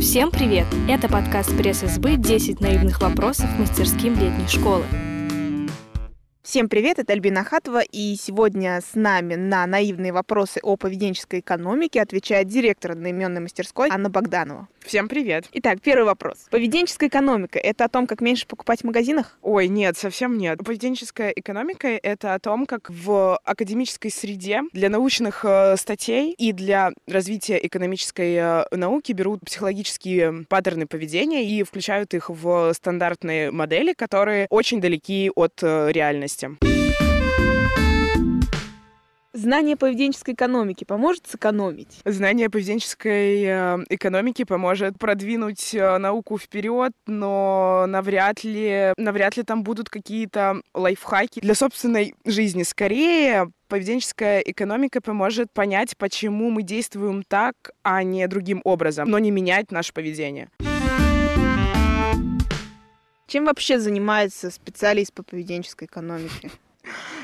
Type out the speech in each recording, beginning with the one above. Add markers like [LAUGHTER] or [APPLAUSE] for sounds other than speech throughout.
Всем привет! Это подкаст пресс-избы «10 наивных вопросов мастерским летней школы». Всем привет, это Альбина Хатова, и сегодня с нами на наивные вопросы о поведенческой экономике отвечает директор одноименной мастерской Анна Богданова. Всем привет. Итак, первый вопрос. Поведенческая экономика – это о том, как меньше покупать в магазинах? Ой, нет, совсем нет. Поведенческая экономика — это о том, как в академической среде для научных э, статей и для развития экономической э, науки берут психологические паттерны поведения и включают их в стандартные модели, которые очень далеки от э, реальности. Знание поведенческой экономики поможет сэкономить? Знание поведенческой э, экономики поможет продвинуть э, науку вперед, но навряд ли, навряд ли там будут какие-то лайфхаки для собственной жизни. Скорее, поведенческая экономика поможет понять, почему мы действуем так, а не другим образом, но не менять наше поведение. Чем вообще занимается специалист по поведенческой экономике?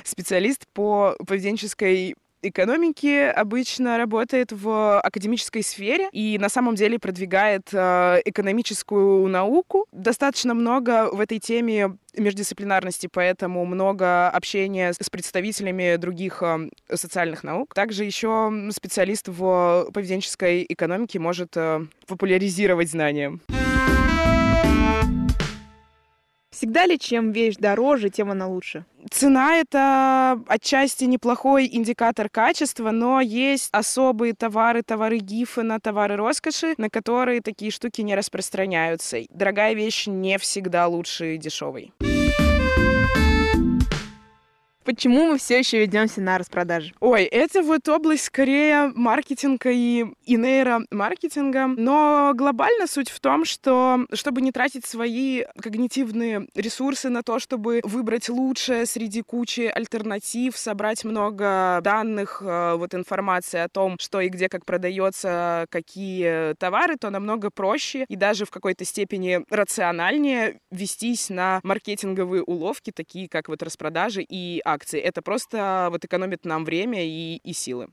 Специалист по поведенческой экономике обычно работает в академической сфере и на самом деле продвигает э, экономическую науку. Достаточно много в этой теме междисциплинарности, поэтому много общения с представителями других э, социальных наук. Также еще специалист в поведенческой экономике может э, популяризировать знания. Всегда ли чем вещь дороже, тем она лучше? Цена — это отчасти неплохой индикатор качества, но есть особые товары, товары гифа, товары роскоши, на которые такие штуки не распространяются. Дорогая вещь не всегда лучше дешевой. Почему мы все еще ведемся на распродажи? Ой, это вот область скорее маркетинга и, и нейромаркетинга. Но глобально суть в том, что чтобы не тратить свои когнитивные ресурсы на то, чтобы выбрать лучшее среди кучи альтернатив, собрать много данных, э, вот информации о том, что и где как продается, какие товары, то намного проще и даже в какой-то степени рациональнее вестись на маркетинговые уловки, такие как вот распродажи и акции акции. Это просто вот экономит нам время и, и силы.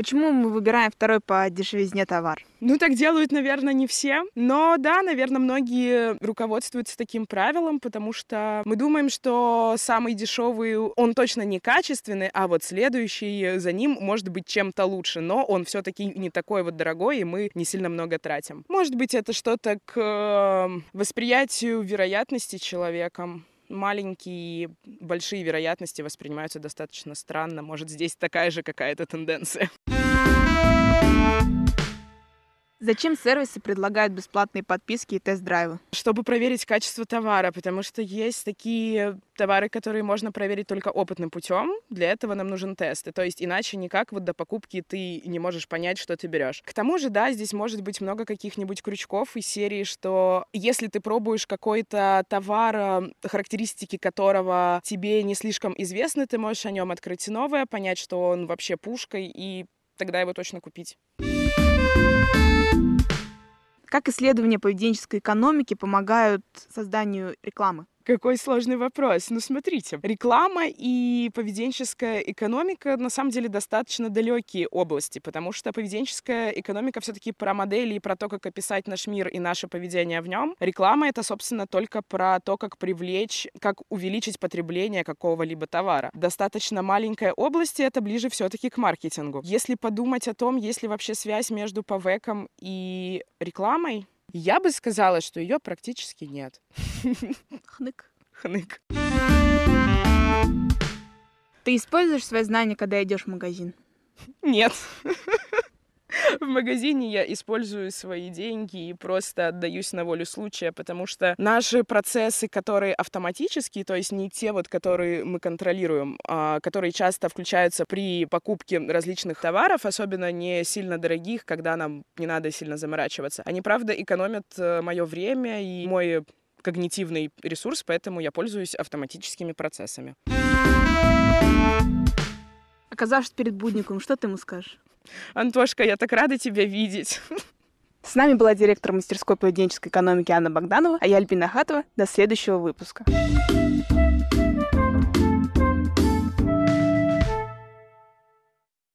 Почему мы выбираем второй по дешевизне товар? Ну, так делают, наверное, не все. Но да, наверное, многие руководствуются таким правилом, потому что мы думаем, что самый дешевый, он точно не качественный, а вот следующий за ним может быть чем-то лучше, но он все-таки не такой вот дорогой, и мы не сильно много тратим. Может быть, это что-то к э, восприятию вероятности человеком маленькие большие вероятности воспринимаются достаточно странно. Может, здесь такая же какая-то тенденция. Зачем сервисы предлагают бесплатные подписки и тест-драйвы? Чтобы проверить качество товара, потому что есть такие товары, которые можно проверить только опытным путем. Для этого нам нужен тест. И то есть иначе никак вот до покупки ты не можешь понять, что ты берешь. К тому же, да, здесь может быть много каких-нибудь крючков из серии, что если ты пробуешь какой-то товар, э, характеристики которого тебе не слишком известны, ты можешь о нем открыть новое, понять, что он вообще пушкой, и тогда его точно купить. Как исследования поведенческой экономики помогают созданию рекламы? Какой сложный вопрос. Ну, смотрите, реклама и поведенческая экономика на самом деле достаточно далекие области, потому что поведенческая экономика все-таки про модели и про то, как описать наш мир и наше поведение в нем. Реклама это, собственно, только про то, как привлечь, как увеличить потребление какого-либо товара. Достаточно маленькая область, и это ближе все-таки к маркетингу. Если подумать о том, есть ли вообще связь между ПВКом и рекламой, я бы сказала, что ее практически нет. [LAUGHS] Хнык. Хнык. Ты используешь свои знания, когда идешь в магазин? Нет. В магазине я использую свои деньги и просто отдаюсь на волю случая, потому что наши процессы, которые автоматические, то есть не те вот, которые мы контролируем, а которые часто включаются при покупке различных товаров, особенно не сильно дорогих, когда нам не надо сильно заморачиваться, они, правда, экономят э, мое время и мой когнитивный ресурс, поэтому я пользуюсь автоматическими процессами. Оказавшись перед будником, что ты ему скажешь? Антошка, я так рада тебя видеть. С нами была директор мастерской поведенческой экономики Анна Богданова, а я Альбина Хатова. До следующего выпуска.